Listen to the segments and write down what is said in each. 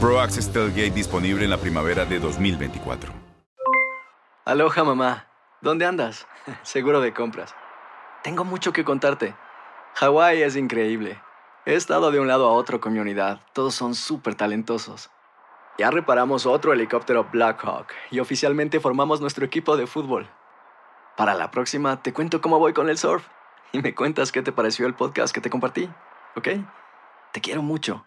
Pro Access Tailgate disponible en la primavera de 2024. Aloha mamá, ¿dónde andas? Seguro de compras. Tengo mucho que contarte. Hawái es increíble. He estado de un lado a otro con mi unidad. Todos son súper talentosos. Ya reparamos otro helicóptero Blackhawk y oficialmente formamos nuestro equipo de fútbol. Para la próxima te cuento cómo voy con el surf y me cuentas qué te pareció el podcast que te compartí, ¿ok? Te quiero mucho.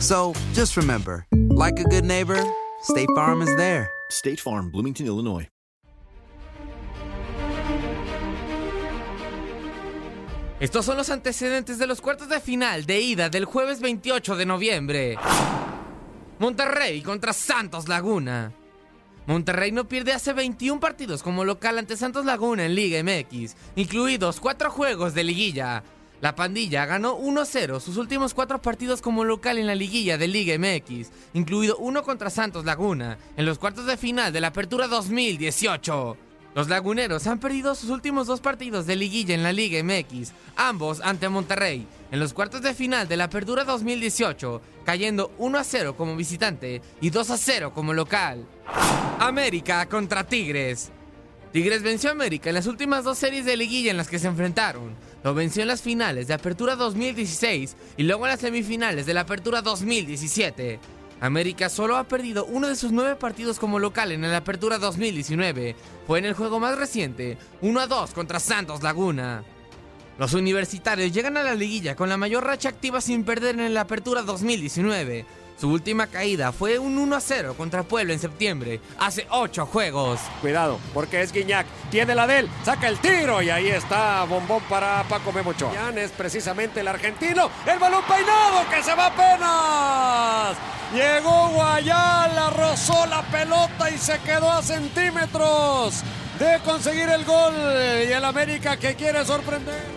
So just remember, like a good neighbor, State Farm is there. State Farm, Bloomington, Illinois. Estos son los antecedentes de los cuartos de final de ida del jueves 28 de noviembre. Monterrey contra Santos Laguna. Monterrey no pierde hace 21 partidos como local ante Santos Laguna en Liga MX, incluidos 4 juegos de liguilla. La pandilla ganó 1-0 sus últimos 4 partidos como local en la liguilla de Liga MX, incluido uno contra Santos Laguna, en los cuartos de final de la Apertura 2018. Los laguneros han perdido sus últimos dos partidos de liguilla en la Liga MX, ambos ante Monterrey, en los cuartos de final de la Apertura 2018, cayendo 1 a 0 como visitante y 2 a 0 como local. América contra Tigres. Tigres venció a América en las últimas dos series de liguilla en las que se enfrentaron. Lo venció en las finales de Apertura 2016 y luego en las semifinales de la Apertura 2017. América solo ha perdido uno de sus nueve partidos como local en la Apertura 2019. Fue en el juego más reciente, 1 a 2 contra Santos Laguna. Los universitarios llegan a la liguilla con la mayor racha activa sin perder en la Apertura 2019. Su última caída fue un 1 a 0 contra Puebla en septiembre, hace 8 juegos. Cuidado, porque es Guiñac. Tiene la de él, saca el tiro y ahí está bombón para Paco Memocho. Yan es precisamente el argentino. El balón peinado que se va apenas. Llegó Guayala, rozó la pelota y se quedó a centímetros de conseguir el gol. Y el América que quiere sorprender.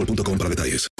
boostmobile.com para detalles.